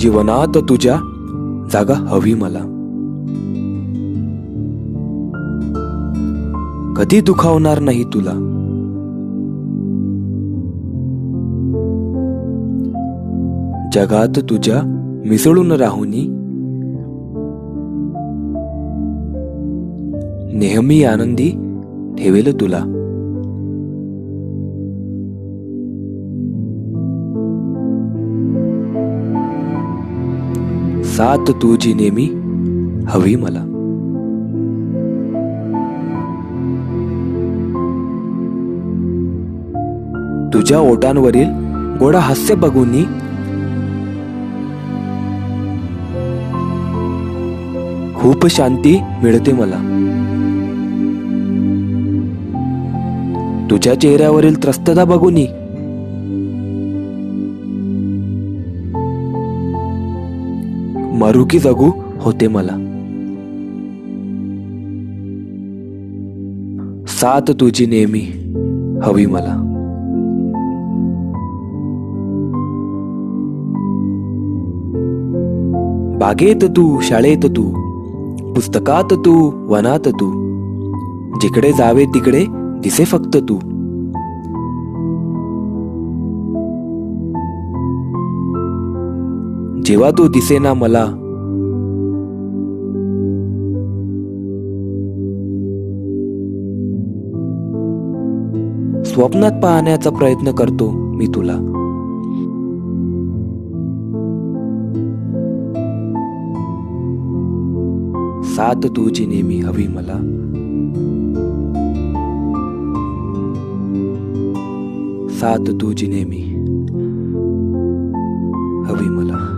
जीवनात तुझ्या जागा हवी मला. कधी दुखावणार नाही तुला? जगात तुझ्या मिसळून राहुनी नेहमी आनंदी ठेवेल तुला. साथ तुझी नेहमी हवी मला. तुझ्या ओटांवरील गोडा हास्य बघून खूप शांती मिळते मला. तुझ्या चेहऱ्यावरील त्रस्तता बघूनी मरू की जगू होते मला. साथ तुझी नेहमी हवी मला. बागेत तू शाळेत तू पुस्तकात तू वनात तू. जिकडे जावे तिकडे दिसे फक्त तू. जेव्हा तू दिसेना मला. स्वप्नात पाहण्याचा प्रयत्न करतो मी तुला. साथ तुझी नेहमी हवी मला. साथ तुझी नेहमी हवी मला.